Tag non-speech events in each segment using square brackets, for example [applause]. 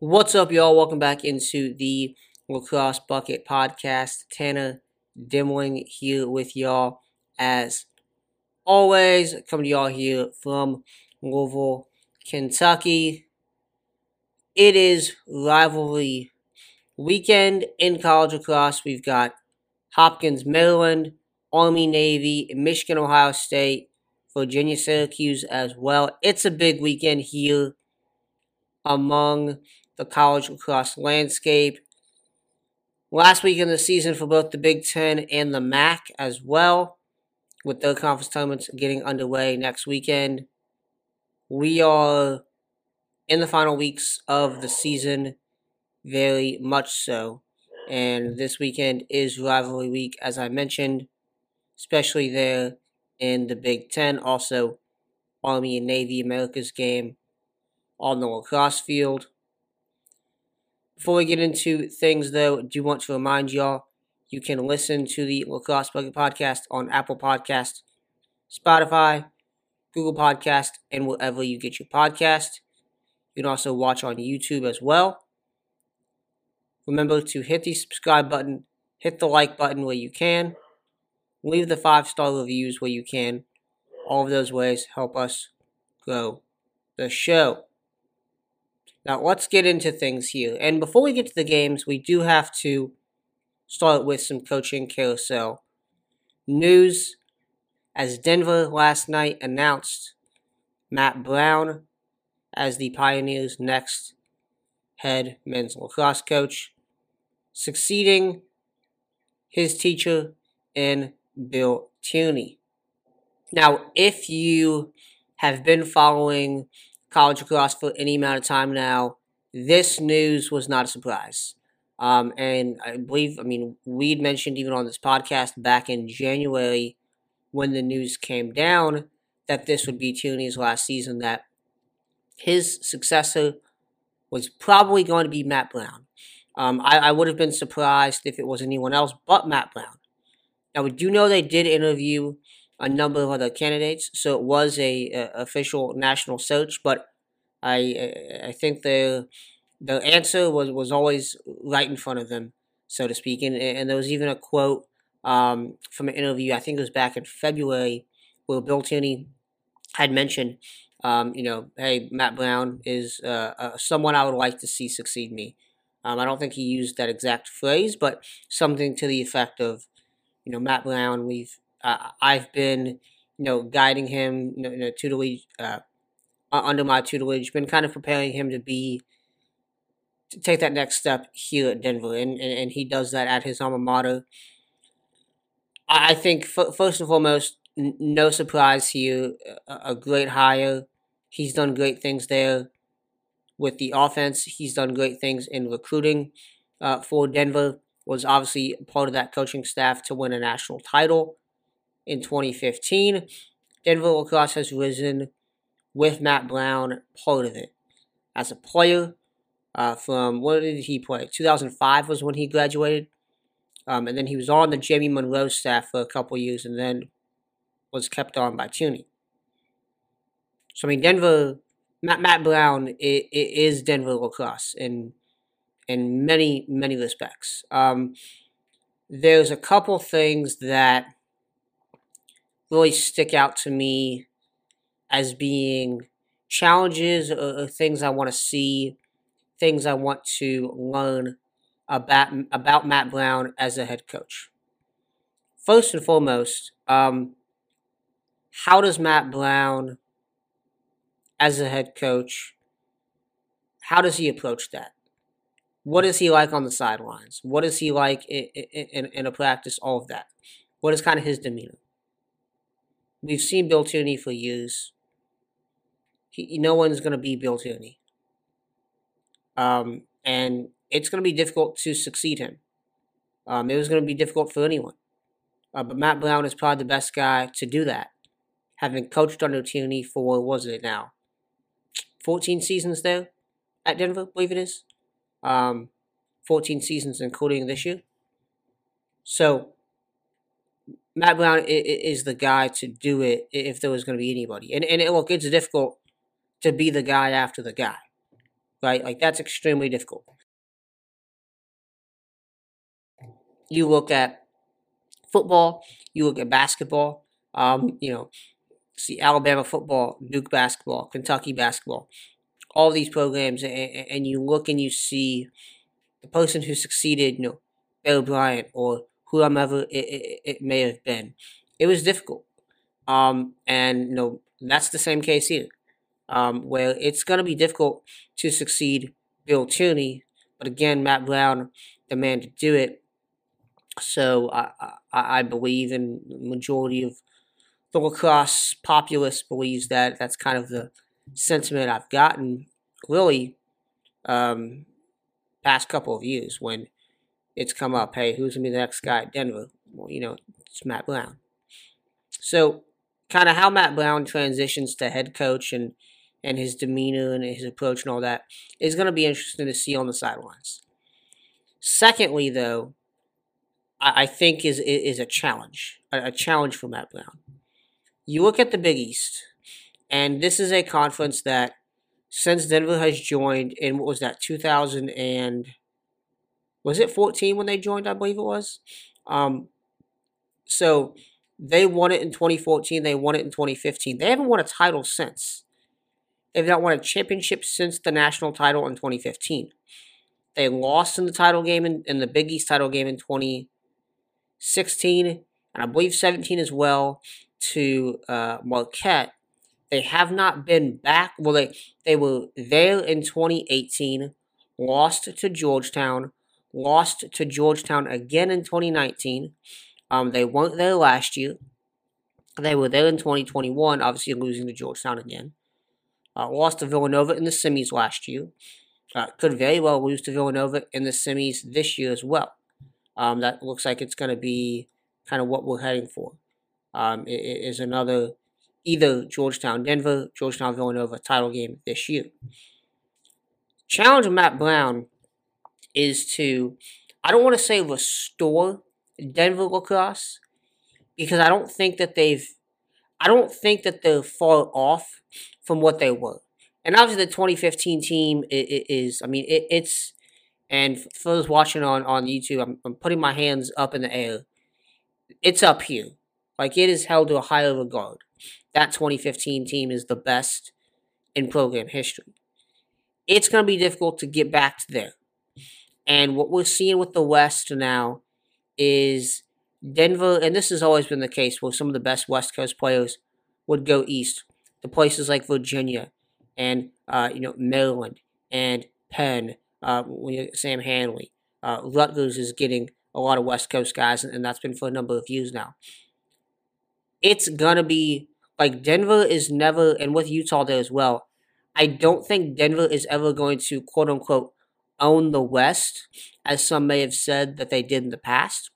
What's up, y'all? Welcome back into the Lacrosse Bucket Podcast. Tanner Dimling here with y'all as always. Coming to y'all here from Louisville, Kentucky. It is rivalry weekend in college lacrosse. We've got Hopkins, Maryland, Army, Navy, Michigan, Ohio State, Virginia, Syracuse as well. It's a big weekend here among the college lacrosse landscape. Last week in the season for both the Big Ten and the MAC as well, with their conference tournaments getting underway next weekend. We are in the final weeks of the season, very much so. And this weekend is rivalry week, as I mentioned, especially there in the Big Ten. Also, Army and Navy America's game on the lacrosse field. Before we get into things, though, I do want to remind y'all you can listen to the Lacrosse Bucket Podcast on Apple Podcast, Spotify, Google Podcast, and wherever you get your podcast. You can also watch on YouTube as well. Remember to hit the subscribe button, hit the like button where you can, leave the five star reviews where you can. All of those ways help us grow the show. Now, let's get into things here. And before we get to the games, we do have to start with some coaching carousel news. As Denver last night announced Matt Brown as the Pioneers' next head men's lacrosse coach, succeeding his teacher in Bill Tierney. Now, if you have been following college lacrosse for any amount of time now, this news was not a surprise. Um, and I believe, I mean, we'd mentioned even on this podcast back in January when the news came down that this would be Tierney's last season, that his successor was probably going to be Matt Brown. Um, I, I would have been surprised if it was anyone else but Matt Brown. Now, we do know they did interview a number of other candidates, so it was a, a official national search. But I I think the the answer was was always right in front of them, so to speak. And and there was even a quote um, from an interview I think it was back in February where Bill Tierney had mentioned, um, you know, hey, Matt Brown is uh, uh, someone I would like to see succeed me. Um, I don't think he used that exact phrase, but something to the effect of, you know, Matt Brown. We've uh, I've been, you know, guiding him, you know, you know tutelage, uh, under my tutelage, been kind of preparing him to be, to take that next step here at Denver, and, and, and he does that at his alma mater. I think f- first and foremost, n- no surprise here, a, a great hire. He's done great things there with the offense. He's done great things in recruiting uh, for Denver. Was obviously part of that coaching staff to win a national title in 2015. Denver lacrosse has risen with Matt Brown part of it. As a player, uh, from what did he play? 2005 was when he graduated. Um, and then he was on the Jamie Munro staff for a couple years and then was kept on by Tierney. So, I mean, Denver, Matt, Matt Brown it, it is Denver lacrosse in, in many, many respects. Um, there's a couple things that really stick out to me as being challenges or, things I want to see, things I want to learn about about Matt Brown as a head coach. First and foremost, um, how does Matt Brown, as a head coach, how does he approach that? What is he like on the sidelines? What is he like in, in, in a practice? All of that. What is kind of his demeanor? We've seen Bill Tierney for years. He, no one's going to be Bill Tierney. Um, and it's going to be difficult to succeed him. Um, it was going to be difficult for anyone. Uh, but Matt Brown is probably the best guy to do that. Having coached under Tierney for, was it now? 14 seasons there at Denver, I believe it is. Um, 14 seasons, including this year. So Matt Brown is the guy to do it if there was going to be anybody. And and look, it's difficult to be the guy after the guy. right? Like that's extremely difficult. You look at football, you look at basketball, um, you know, see Alabama football, Duke basketball, Kentucky basketball, all these programs, and, and you look and you see the person who succeeded, you know, Bill Bryant or whoever it, it, it may have been. It was difficult. Um, and, you know, that's the same case here, um, where it's going to be difficult to succeed Bill Tierney. But again, Matt Brown, the man to do it. So I, I, I believe, in the majority of the lacrosse populace believes that that's kind of the sentiment I've gotten really um, past couple of years when it's come up. Hey, who's gonna be the next guy at Denver? Well, you know, it's Matt Brown. So, kind of how Matt Brown transitions to head coach and and his demeanor and his approach and all that is going to be interesting to see on the sidelines. Secondly, though, I, I think is is a challenge, a, a challenge for Matt Brown. You look at the Big East, and this is a conference that since Denver has joined in what was that 2000 and was it 14 when they joined? I believe it was. Um, so they won it in 2014. They won it in 2015. They haven't won a title since. They've not won a championship since the national title in 2015. They lost in the title game in, in the Big East title game in 2016, and I believe 17 as well to uh, Marquette. They have not been back. Well, they they were there in 2018, lost to Georgetown, lost to Georgetown again in 2019. Um, they weren't there last year. They were there in 2021, obviously losing to Georgetown again. Uh, lost to Villanova in the semis last year. Uh, could very well lose to Villanova in the semis this year as well. Um, that looks like it's going to be kind of what we're heading for. Um, it, it is another either Georgetown Denver, Georgetown Villanova title game this year. Challenge Matt Brown is to, I don't want to say restore Denver lacrosse because I don't think that they've, I don't think that they're far off from what they were. And obviously, the 2015 team is, I mean, it's, and for those watching on, on YouTube, I'm, I'm putting my hands up in the air. It's up here. Like, it is held to a higher regard. That 2015 team is the best in program history. It's going to be difficult to get back to there. And what we're seeing with the West now is Denver, and this has always been the case where some of the best West Coast players would go east to places like Virginia and uh, you know Maryland and Penn. Uh, Sam Hanley, uh, Rutgers is getting a lot of West Coast guys, and that's been for a number of years now. It's gonna be like Denver is never, and with Utah there as well. I don't think Denver is ever going to quote unquote own the West, as some may have said that they did in the past.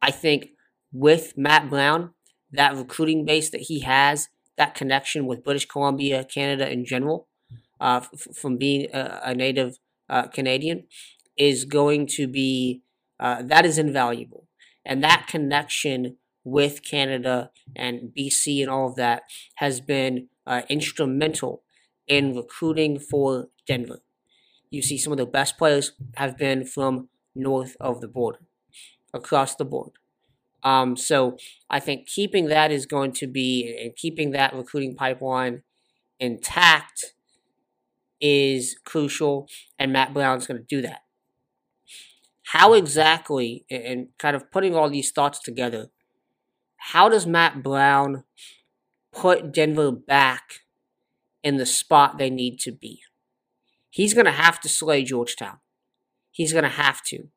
I think with Matt Brown, that recruiting base that he has, that connection with British Columbia, Canada in general, uh, f- from being a, a native uh, Canadian, is going to be uh, that is invaluable, and that connection with Canada and BC and all of that has been uh, instrumental in recruiting for Denver. You see, some of the best players have been from north of the border, across the board. Um, so I think keeping that is going to be, and keeping that recruiting pipeline intact is crucial, and Matt Brown's going to do that. How exactly, and kind of putting all these thoughts together, how does Matt Brown put Denver back in the spot they need to be? He's going to have to slay Georgetown. He's going to have to.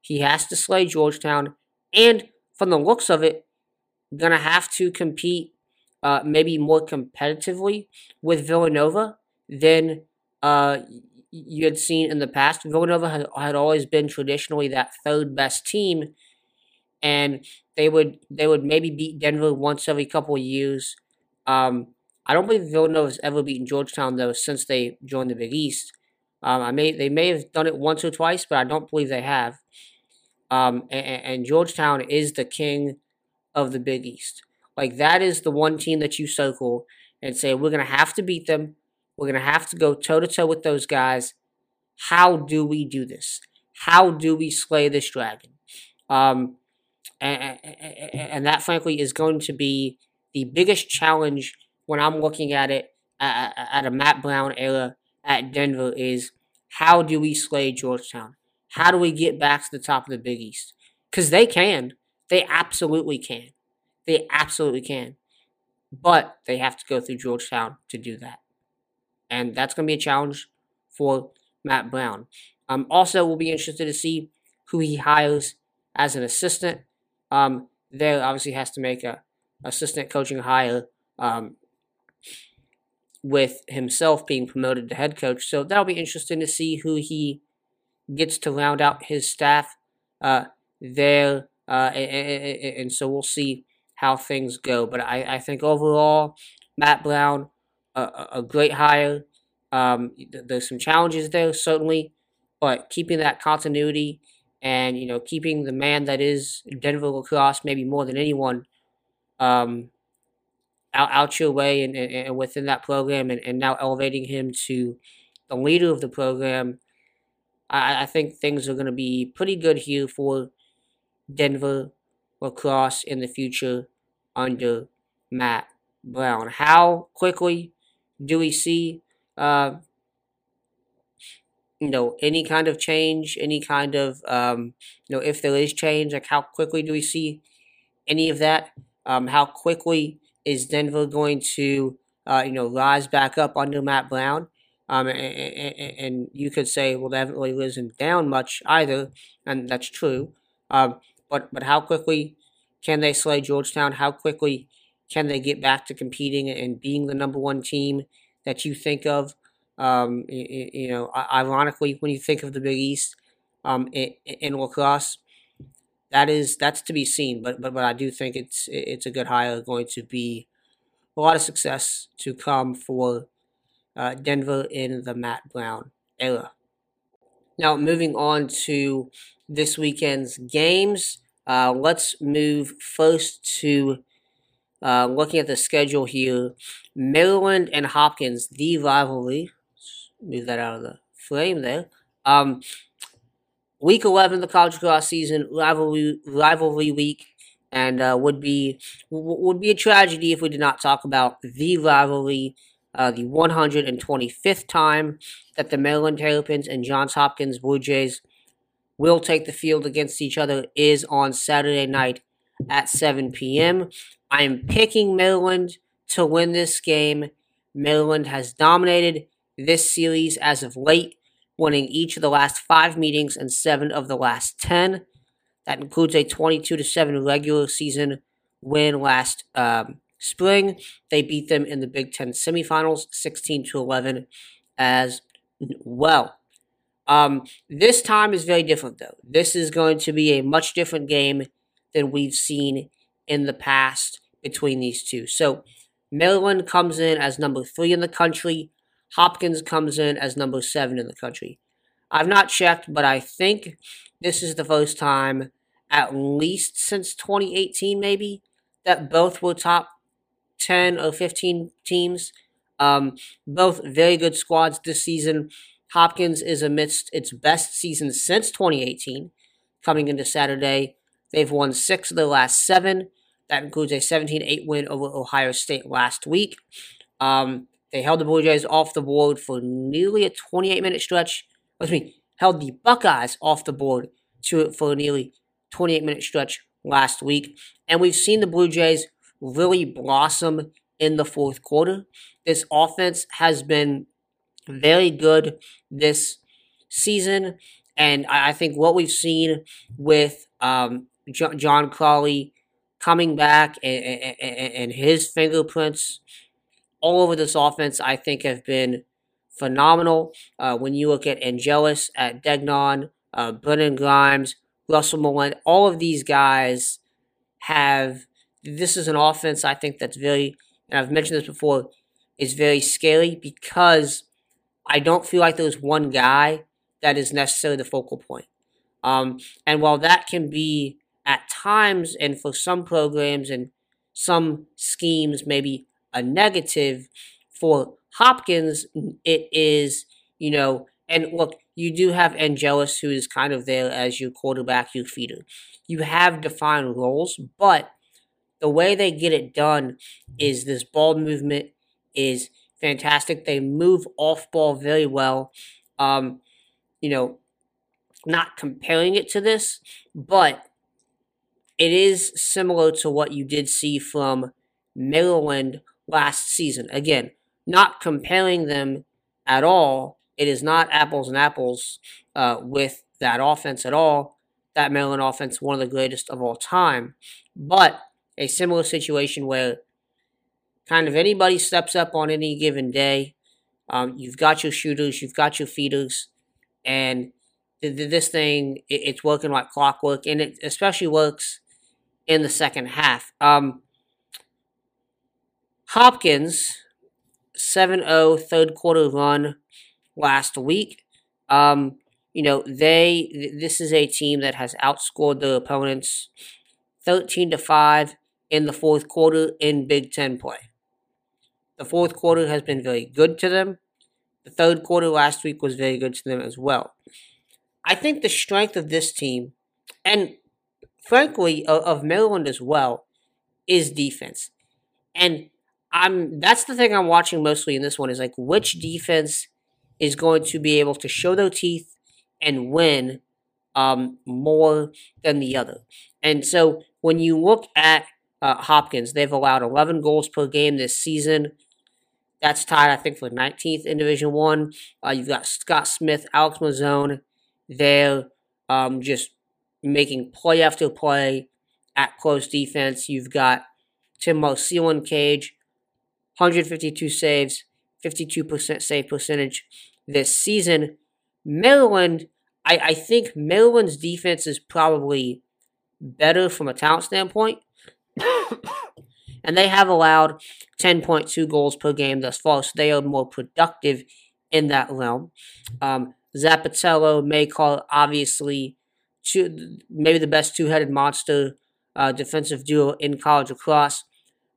He has to slay Georgetown, and from the looks of it, going to have to compete uh, maybe more competitively with Villanova than uh, you had seen in the past. Villanova had, had always been traditionally that third best team, and they would they would maybe beat Denver once every couple of years. Um, I don't believe Villanova has ever beaten Georgetown though since they joined the Big East. Um, I may they may have done it once or twice, but I don't believe they have. Um, and, and Georgetown is the king of the Big East. Like that is the one team that you circle and say we're gonna have to beat them. We're to have to go toe to toe with those guys. How do we do this? How do we slay this dragon? Um, and, and, and that, frankly, is going to be the biggest challenge when I'm looking at it at, at a Matt Brown era at Denver is how do we slay Georgetown? How do we get back to the top of the Big East? Because they can. They absolutely can. They absolutely can. But they have to go through Georgetown to do that. And that's going to be a challenge for Matt Brown. Um, also, we'll be interested to see who he hires as an assistant. Um, there obviously has to make a assistant coaching hire um, with himself being promoted to head coach. So that'll be interesting to see who he gets to round out his staff uh, there. Uh, and, and, so we'll see how things go. But I, I think overall, Matt Brown, a, a great hire. Um, there's some challenges there, certainly, but keeping that continuity and you know keeping the man that is Denver lacrosse maybe more than anyone um, out, out your way and, and, and within that program and, and now elevating him to the leader of the program. I, I think things are going to be pretty good here for Denver lacrosse in the future under Matt Brown. How quickly do we see, uh, you know, any kind of change, any kind of, um, you know, if there is change, like how quickly do we see any of that? Um, how quickly is Denver going to, uh, you know, rise back up under Matt Brown? Um, and, and, you could say, well, they haven't really risen down much either, and that's true. Um, but but how quickly can they slay Georgetown? How quickly can they get back to competing and being the number one team that you think of? Um, you, you know, ironically, when you think of the Big East um, in, in lacrosse, that is that's to be seen. But but but I do think it's it's a good hire, going to be a lot of success to come for uh, Denver in the Matt Brown era. Now moving on to this weekend's games. Uh, let's move first to uh, looking at the schedule here. Maryland and Hopkins, the rivalry. Move that out of the frame there. Um, week 11 of the college lacrosse season, rivalry, rivalry week, and uh, would be would be a tragedy if we did not talk about the rivalry. Uh, the 125th time that the Maryland Terrapins and Johns Hopkins Blue Jays will take the field against each other is on Saturday night at 7 p.m. I am picking Maryland to win this game. Maryland has dominated this series as of late, winning each of the last five meetings and seven of the last 10. That includes a 22 to 7 regular season win last um, spring. They beat them in the Big Ten semifinals, 16 to 11 as well. Um, this time is very different, though. This is going to be a much different game than we've seen in the past between these two. So, Maryland comes in as number three in the country. Hopkins comes in as number seven in the country. I've not checked, but I think this is the first time, at least since 2018, maybe, that both were top 10 or 15 teams. Um, both very good squads this season. Hopkins is amidst its best season since 2018. Coming into Saturday, they've won six of the last seven. That includes a 17 8 win over Ohio State last week. Um, they held the Blue Jays off the board for nearly a 28 minute stretch. Excuse me, held the Buckeyes off the board to for nearly 28 minute stretch last week. And we've seen the Blue Jays really blossom in the fourth quarter. This offense has been very good this season. And I think what we've seen with um, John Crawley coming back and, and, and, his fingerprints all over this offense, I think, have been phenomenal. Uh, when you look at Angelus, at Degnan, uh, Brennan Grimes, Russell Mullen, all of these guys have. This is an offense I think that's very, and I've mentioned this before, is very scary because I don't feel like there's one guy that is necessarily the focal point. Um, and while that can be at times, and for some programs and some schemes, maybe a negative for Hopkins, it is, you know, and look, you do have Angelus, who is kind of there as your quarterback, your feeder. You have defined roles, but the way they get it done is this ball movement is fantastic. They move off ball very well. Um, you know, not comparing it to this, but it is similar to what you did see from Maryland last season. Again, not comparing them at all. It is not apples and apples uh, with that offense at all. That Maryland offense, one of the greatest of all time, but a similar situation where kind of anybody steps up on any given day. Um, you've got your shooters, you've got your feeders, and th- th- this thing it, it's working like clockwork, and it especially works in the second half. Um, Hopkins, 7 0 third quarter run last week. Um, you know, they this is a team that has outscored their opponents 13 to 5 in the fourth quarter in Big Ten play. The fourth quarter has been very good to them. The third quarter last week was very good to them as well. I think the strength of this team, and frankly of Maryland as well, is defense. And I'm that's the thing I'm watching mostly in this one is like which defense is going to be able to show their teeth and win um, more than the other. And so when you look at uh, Hopkins, they've allowed 11 goals per game this season. That's tied, I think, for 19th in Division One. Uh, you've got Scott Smith, Alex Mazzone. They're um, just making play after play at close defense. You've got Tim Marcillin Cage, 152 saves, 52% save percentage this season. Maryland, I, I think Maryland's defense is probably better from a talent standpoint. [coughs] and they have allowed 10.2 goals per game thus far, so they are more productive in that realm. Um, Zappitello, Makar, obviously, two, maybe the best two headed monster uh, defensive duo in college lacrosse.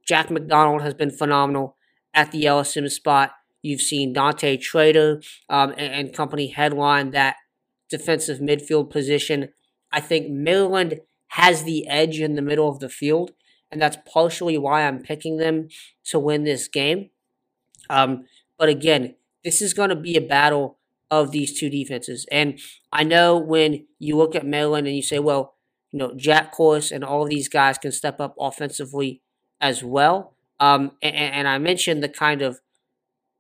Jack McDonald has been phenomenal at the LSM spot. You've seen Dante Trader um, and, and company headline that defensive midfield position. I think Maryland has the edge in the middle of the field, and that's partially why I'm picking them to win this game. Um, but again, this is going to be a battle of these two defenses. And I know when you look at Maryland and you say, well, you know, Jack Koras and all of these guys can step up offensively as well. Um, and, and I mentioned the kind of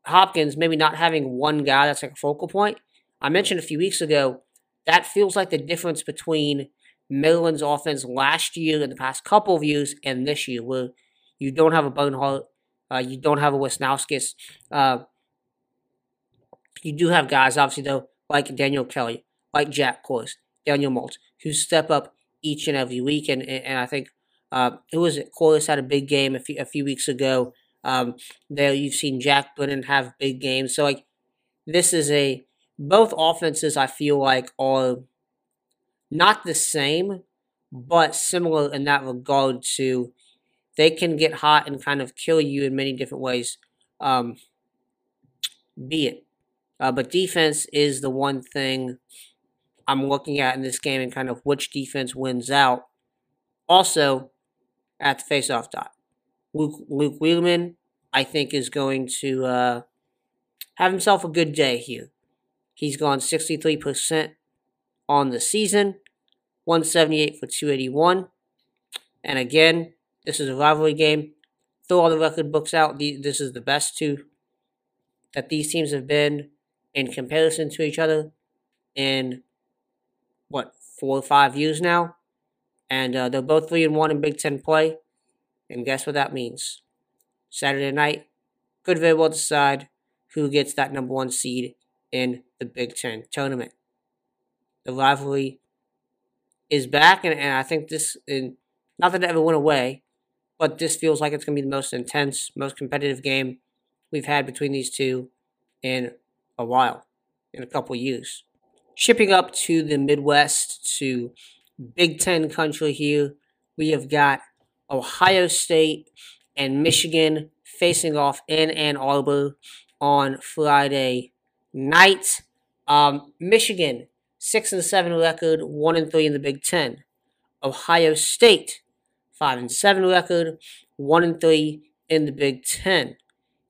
Hopkins maybe not having one guy that's like a focal point. I mentioned a few weeks ago that feels like the difference between Maryland's offense last year and the past couple of years and this year, where you don't have a Bernhardt, uh, you don't have a Wisnauskas. Uh, you do have guys, obviously, though, like Daniel Kelly, like Jack Koras, Daniel Maltz, who step up each and every week. And, and I think uh, was it? Koras had a big game a few, a few weeks ago. Um, there you've seen Jack Brennan have big games. So like this is a both offenses I feel like are not the same, but similar in that regard to they can get hot and kind of kill you in many different ways. Um, be it. Uh, but defense is the one thing I'm looking at in this game and kind of which defense wins out. Also, at the faceoff dot. Luke, Luke Wierman, I think, is going to uh, have himself a good day here. He's gone 63% on the season, 178 for 281. And again, this is a rivalry game. Throw all the record books out. This is the best two that these teams have been in comparison to each other in what four or five years now and uh, they're both three and one in Big Ten play. And guess what that means? Saturday night could very well decide who gets that number one seed in the Big Ten tournament. The rivalry is back, and, and I think this, and not that it ever went away, but this feels like it's going to be the most intense, most competitive game we've had between these two in a while, in a couple years. Shipping up to the Midwest to Big Ten country here. We have got Ohio State and Michigan facing off in Ann Arbor. on Friday night. Um, Michigan, six and seven record, one and three in the Big Ten. Ohio State, five and seven record, one and three in the Big Ten.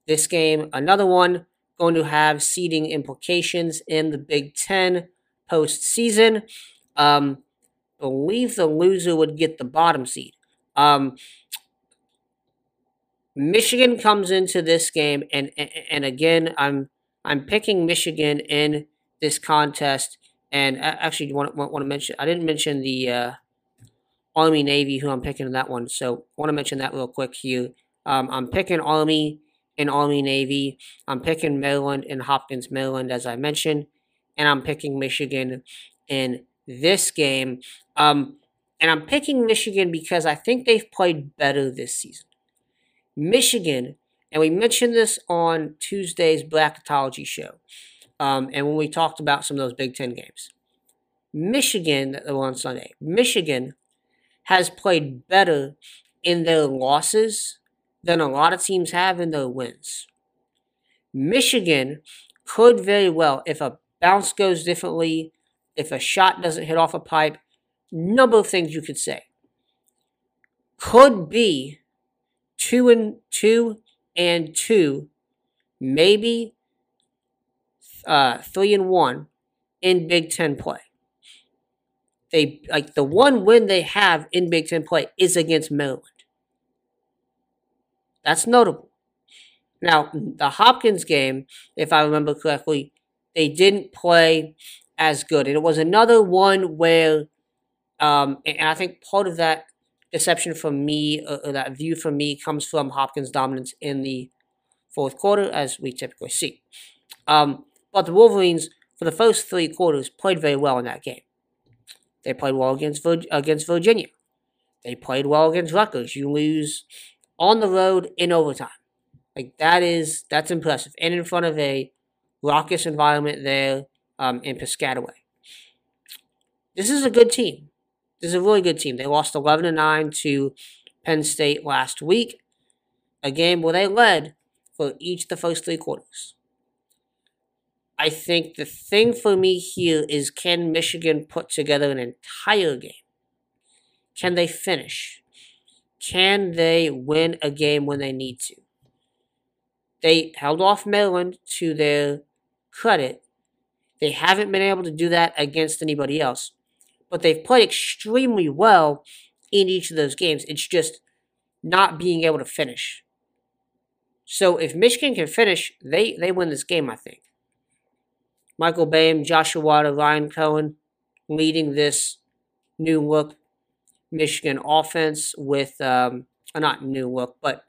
This game, another one, going to have seeding implications in the Big Ten postseason. Um, believe the loser would get the bottom seed. Um, Michigan comes into this game, and, and and again, I'm I'm picking Michigan in this contest. And actually, want want, want to mention I didn't mention the uh, Army Navy who I'm picking in that one, so want to mention that real quick here. Um, I'm picking Army and Army Navy. I'm picking Maryland and Hopkins Maryland, as I mentioned, and I'm picking Michigan in this game. Um, and I'm picking Michigan because I think they've played better this season. Michigan, and we mentioned this on Tuesday's Bracketology show, um, and when we talked about some of those Big Ten games. Michigan, that were on Sunday, Michigan has played better in their losses than a lot of teams have in their wins. Michigan could very well, if a bounce goes differently, if a shot doesn't hit off a pipe, number of things you could say, could be two and two and two, maybe uh, three and one in Big Ten play. They like the one win they have in Big Ten play is against Maryland. That's notable. Now, the Hopkins game, if I remember correctly, they didn't play as good. And it was another one where, um, and I think part of that deception from me, uh, or that view from me, comes from Hopkins' dominance in the fourth quarter, as we typically see. Um, but the Wolverines, for the first three quarters, played very well in that game. They played well against against Virginia. They played well against Rutgers. You lose on the road in overtime. Like that is that's impressive, and in front of a raucous environment there um, in Piscataway. This is a good team. This is a really good team. They lost 11 to 9 to Penn State last week, a game where they led for each of the first three quarters. I think the thing for me here is can Michigan put together an entire game? Can they finish? Can they win a game when they need to? They held off Maryland to their credit. They haven't been able to do that against anybody else but they've played extremely well in each of those games. It's just not being able to finish. So if Michigan can finish, they, they win this game, I think. Michael Boehm, Josh Zawada, Ryan Cohen leading this new look Michigan offense with, um, uh, not new look, but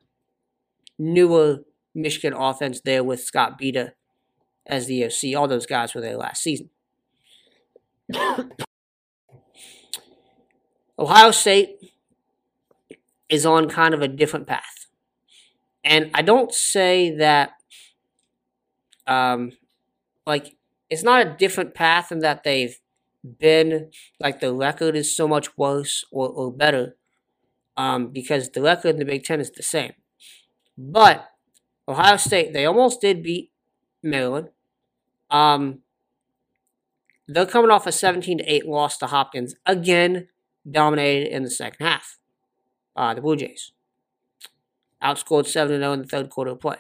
newer Michigan offense there with Scott Bita as the OC. All those guys were there last season. Ohio State is on kind of a different path. And I don't say that, um, like, it's not a different path in that they've been, like, the record is so much worse or, or better, um, because the record in the Big Ten is the same. But Ohio State, they almost did beat Maryland. Um, they're coming off a 17 to 8 loss to Hopkins. Again, dominated in the second half. Uh, the Blue Jays outscored 7 0 in the third quarter of play.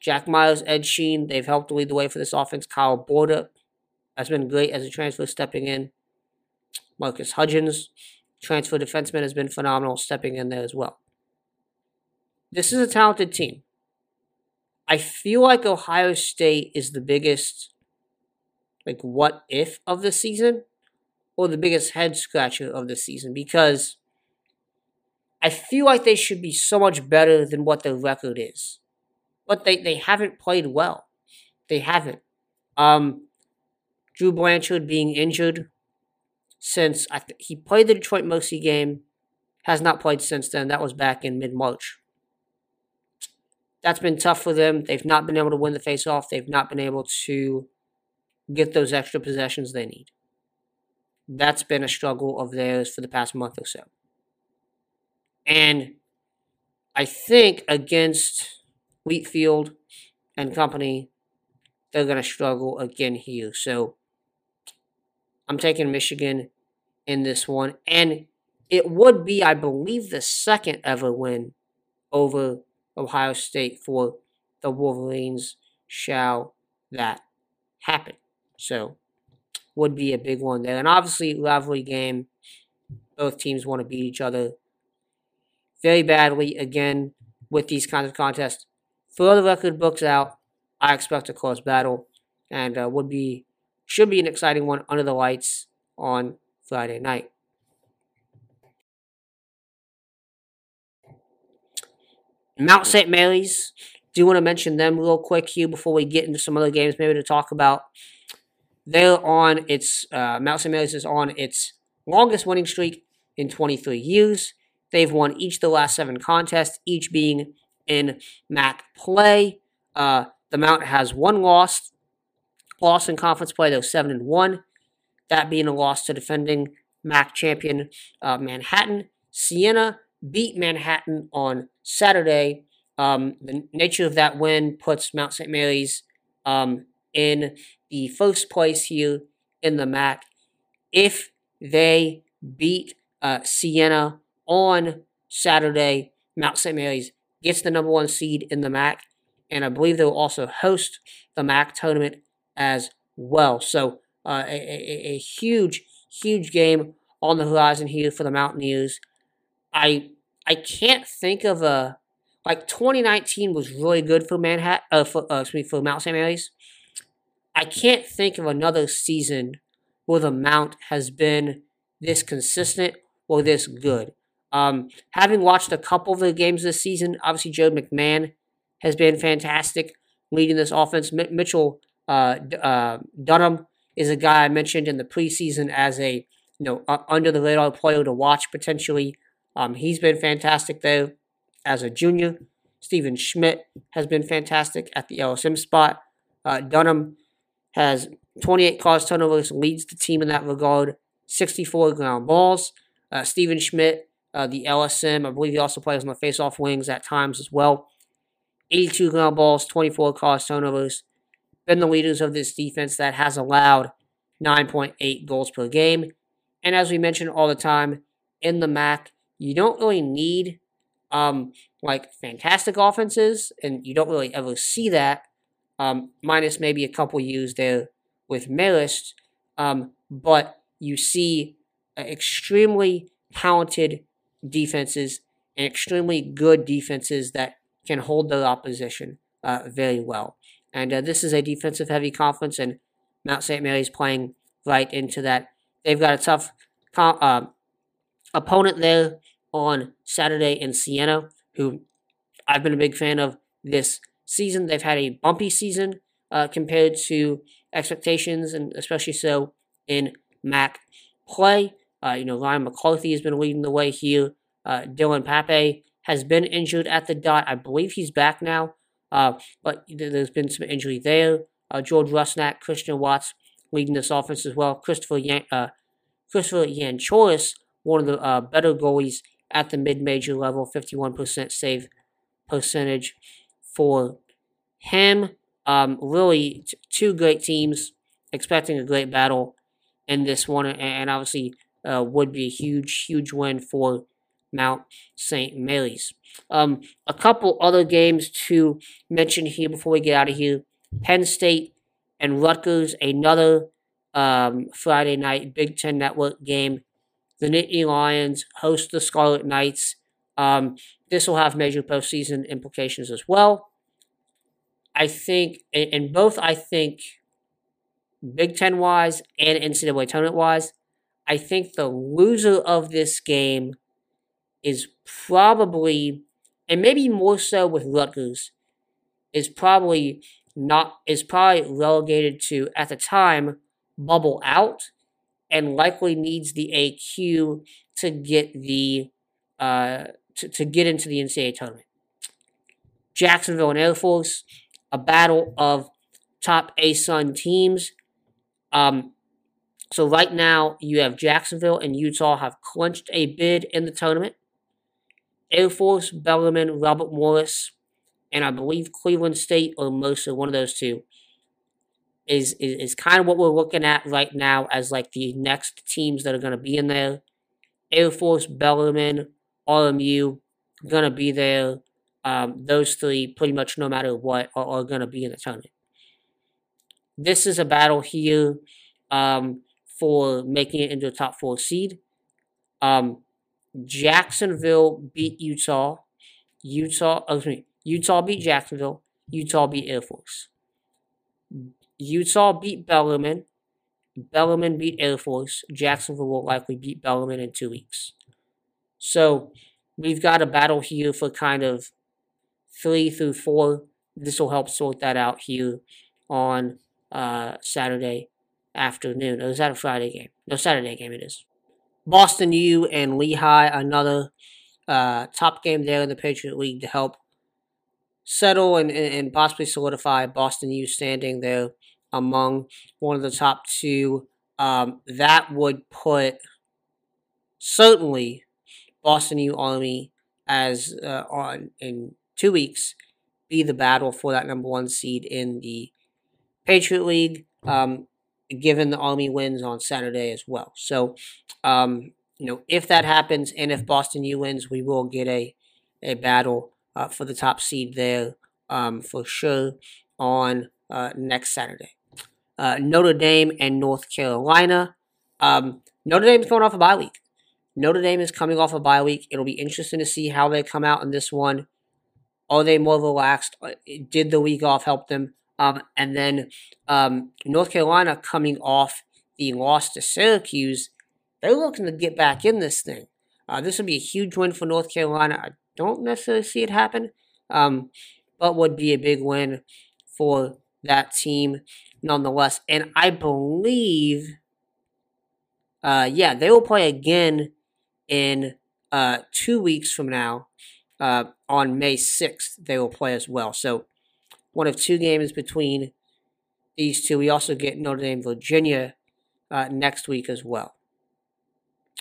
Jack Myers, Ed Sheen, they've helped lead the way for this offense. Kyle Borda has been great as a transfer stepping in. Marcus Hudgens, transfer defenseman, has been phenomenal stepping in there as well. This is a talented team. I feel like Ohio State is the biggest, like, what if of the season or the biggest head scratcher of the season because I feel like they should be so much better than what their record is. But they, they haven't played well. They haven't. Um, Drew Blanchard being injured since I th- he played the Detroit Mercy game, has not played since then. That was back in mid March. That's been tough for them. They've not been able to win the faceoff. They've not been able to get those extra possessions they need. That's been a struggle of theirs for the past month or so. And I think against Wietfeldt and company, they're going to struggle again here. So I'm taking Michigan in this one. And it would be, I believe, the second ever win over Ohio State for the Wolverines. Shall that happen? So, would be a big one there. And obviously, rivalry game. Both teams want to beat each other very badly again with these kinds of contests. Throw the record books out, I expect a close battle and uh, would be should be an exciting one under the lights on Friday night. Mount St. Mary's, do you want to mention them real quick here before we get into some other games, maybe to talk about. They're on its, uh, Mount St. Mary's is on its longest winning streak in 23 years. They've won each the last seven contests, each being in MAC play. Uh, the Mount has one loss, loss in conference play, though seven and one. That being a loss to defending MAC champion uh, Manhattan. Siena beat Manhattan on Saturday. Um, the nature of that win puts Mount St. Mary's um, in the first place here in the MAC. If they beat uh, Siena on Saturday, Mount St. Mary's gets the number one seed in the MAC, and I believe they'll also host the MAC tournament as well. So uh, a, a, a, huge, huge game on the horizon here for the Mountaineers. I I can't think of a like 2019 was really good for Manhattan. Uh, for uh, excuse me, for Mount St. Mary's. I can't think of another season where the Mount has been this consistent or this good. Um, having watched a couple of the games this season, obviously Joe McMahon has been fantastic leading this offense. M- Mitchell uh, uh, Dunham is a guy I mentioned in the preseason as a you know uh, under the radar player to watch potentially. Um, he's been fantastic though as a junior. Stephen Schmidt has been fantastic at the LSM spot. Uh, Dunham has 28 cause turnovers, leads the team in that regard. 64 ground balls. Uh, Stephen Schmidt, uh, the LSM, I believe he also plays on the face-off wings at times as well. 82 ground balls, 24 cause turnovers been the leaders of this defense that has allowed 9.8 goals per game. And as we mention all the time in the MAC, you don't really need um, like fantastic offenses, and you don't really ever see that, um, minus maybe a couple years there with Marist. Um, but you see uh, extremely talented defenses and extremely good defenses that can hold their opposition uh, very well. And uh, this is a defensive heavy conference, and Mount St. Mary's playing right into that. They've got a tough uh, opponent there on Saturday in Siena, who I've been a big fan of this season. They've had a bumpy season uh, compared to expectations, and especially so in MAC play. Uh, you know, Ryan McCarthy has been leading the way here. Uh, Dylan Pape has been injured at the dot. I believe he's back now. Uh, but there's been some injury there. Uh, George Rusnak, Christian Watts leading this offense as well. Christopher Yan, uh, Christopher Yanchoris, one of the better goalies at the mid-major level, 51% save percentage for him. Um, really, t- two great teams, expecting a great battle in this one, and obviously uh, would be a huge, huge win for Mount St. Mary's. Um, a couple other games to mention here before we get out of here. Penn State and Rutgers, another um, Friday night Big Ten Network game. The Nittany Lions host the Scarlet Knights. Um, this will have major postseason implications as well. I think, in both, I think, Big Ten wise and NCAA tournament wise, I think the loser of this game is probably and maybe more so with Rutgers, is probably not is probably relegated to at the time bubble out, and likely needs the AQ to get the uh, to, to get into the NCAA tournament. Jacksonville and Air Force, a battle of top ASUN teams. Um, so right now you have Jacksonville and Utah have clinched a bid in the tournament. Air Force, Bellarmine, Robert Morris and I believe Cleveland State or Mercer, one of those two, is, is, is kind of what we're looking at right now as like the next teams that are going to be in there. Air Force, Bellarmine, RMU, going to be there. Um, those three, pretty much no matter what, are, are to be in the tournament. This is a battle here um, for making it into a top four seed. Um, Jacksonville beat Utah. Utah, oh, excuse me, Utah beat Jacksonville. Utah beat Air Force. Utah beat Bellarmine. Bellarmine beat Air Force. Jacksonville will likely beat Bellarmine in two weeks. So we've got a battle here for kind of three through four. This will help sort that out here on uh, Saturday afternoon. Is that a Friday game? No, Saturday game it is. Boston U and Lehigh, another uh, top game there in the Patriot League to help settle and, and possibly solidify Boston U standing there among one of the top two. Um, that would put certainly Boston U Army as uh, on in two weeks be the battle for that number one seed in the Patriot League. Um, given the Army wins on Saturday as well. So, um, you know, if that happens and if Boston U wins, we will get a a battle uh, for the top seed there um, for sure on uh, next Saturday. Uh, Notre Dame and North Carolina. Um, Notre Dame is going off a bye week. Notre Dame is coming off a bye week. It'll be interesting to see how they come out in this one. Are they more relaxed? Uh, did the week off help them? Um, and then um, North Carolina coming off the loss to Syracuse, they're looking to get back in this thing. Uh, this would be a huge win for North Carolina. I don't necessarily see it happen, um, but would be a big win for that team nonetheless. And I believe, uh, yeah, they will play again in uh, two weeks from now. Uh, on May 6th, they will play as well. So one of two games between these two. We also get Notre Dame, Virginia uh, next week as well.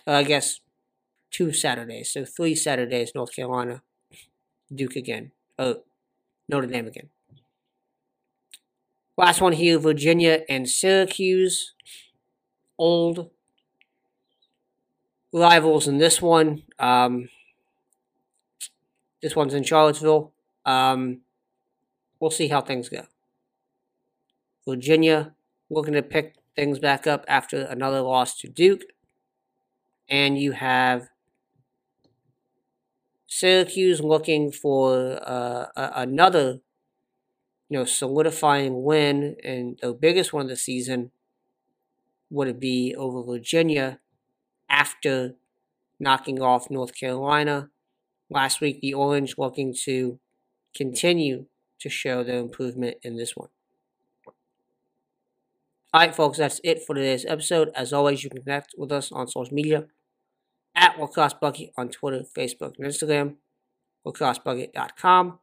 I guess two Saturdays, so three Saturdays. North Carolina, Duke again. Oh, Notre Dame again. Last one here: Virginia and Syracuse. Old rivals in this one. Um, this one's in Charlottesville. Um, we'll see how things go. Virginia looking to pick things back up after another loss to Duke. And you have Syracuse looking for uh, a- another, you know, solidifying win, and the biggest one of the season would it be over Virginia after knocking off North Carolina last week. The Orange looking to continue to show the improvement in this one. Alright, folks, that's it for today's episode. As always, you can connect with us on social media at LacrosseBucket on Twitter, Facebook, and Instagram, lacrossebucket.com,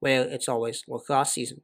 where it's always lacrosse season.